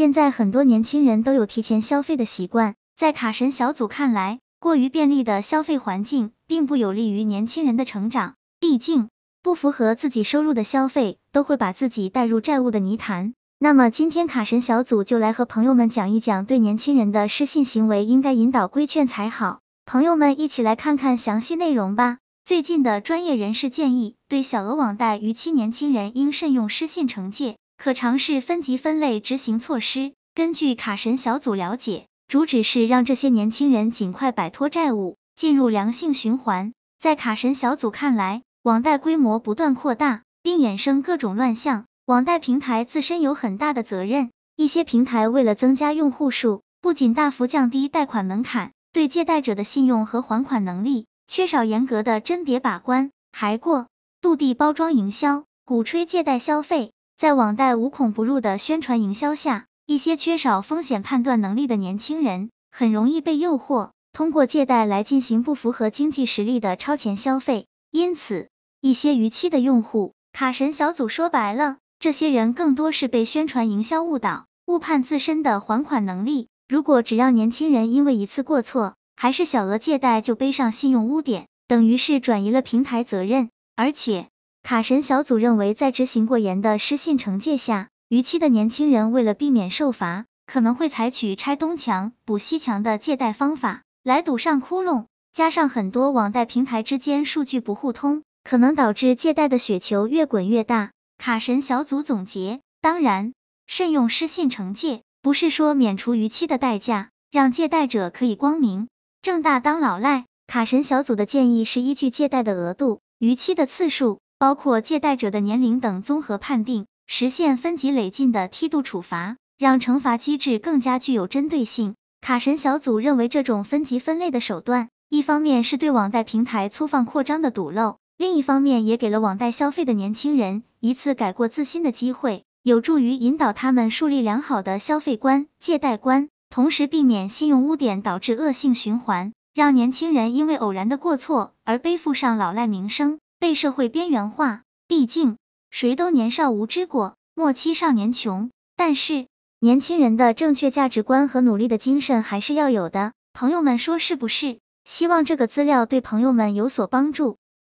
现在很多年轻人都有提前消费的习惯，在卡神小组看来，过于便利的消费环境并不有利于年轻人的成长。毕竟，不符合自己收入的消费，都会把自己带入债务的泥潭。那么今天卡神小组就来和朋友们讲一讲，对年轻人的失信行为应该引导规劝才好。朋友们一起来看看详细内容吧。最近的专业人士建议，对小额网贷逾期年轻人应慎用失信惩戒，可尝试分级分类执行措施。根据卡神小组了解，主旨是让这些年轻人尽快摆脱债务，进入良性循环。在卡神小组看来，网贷规模不断扩大，并衍生各种乱象，网贷平台自身有很大的责任。一些平台为了增加用户数，不仅大幅降低贷款门槛，对借贷者的信用和还款能力。缺少严格的甄别把关，还过度地包装营销，鼓吹借贷消费，在网贷无孔不入的宣传营销下，一些缺少风险判断能力的年轻人很容易被诱惑，通过借贷来进行不符合经济实力的超前消费。因此，一些逾期的用户，卡神小组说白了，这些人更多是被宣传营销误导，误判自身的还款能力。如果只让年轻人因为一次过错，还是小额借贷就背上信用污点，等于是转移了平台责任。而且，卡神小组认为，在执行过严的失信惩戒下，逾期的年轻人为了避免受罚，可能会采取拆东墙补西墙的借贷方法来堵上窟窿。加上很多网贷平台之间数据不互通，可能导致借贷的雪球越滚越大。卡神小组总结：当然，慎用失信惩戒，不是说免除逾期的代价，让借贷者可以光明。正大当老赖，卡神小组的建议是依据借贷的额度、逾期的次数，包括借贷者的年龄等综合判定，实现分级累进的梯度处罚，让惩罚机制更加具有针对性。卡神小组认为，这种分级分类的手段，一方面是对网贷平台粗放扩张的堵漏，另一方面也给了网贷消费的年轻人一次改过自新的机会，有助于引导他们树立良好的消费观、借贷观。同时避免信用污点导致恶性循环，让年轻人因为偶然的过错而背负上老赖名声，被社会边缘化。毕竟谁都年少无知过，莫欺少年穷。但是年轻人的正确价值观和努力的精神还是要有的。朋友们说是不是？希望这个资料对朋友们有所帮助。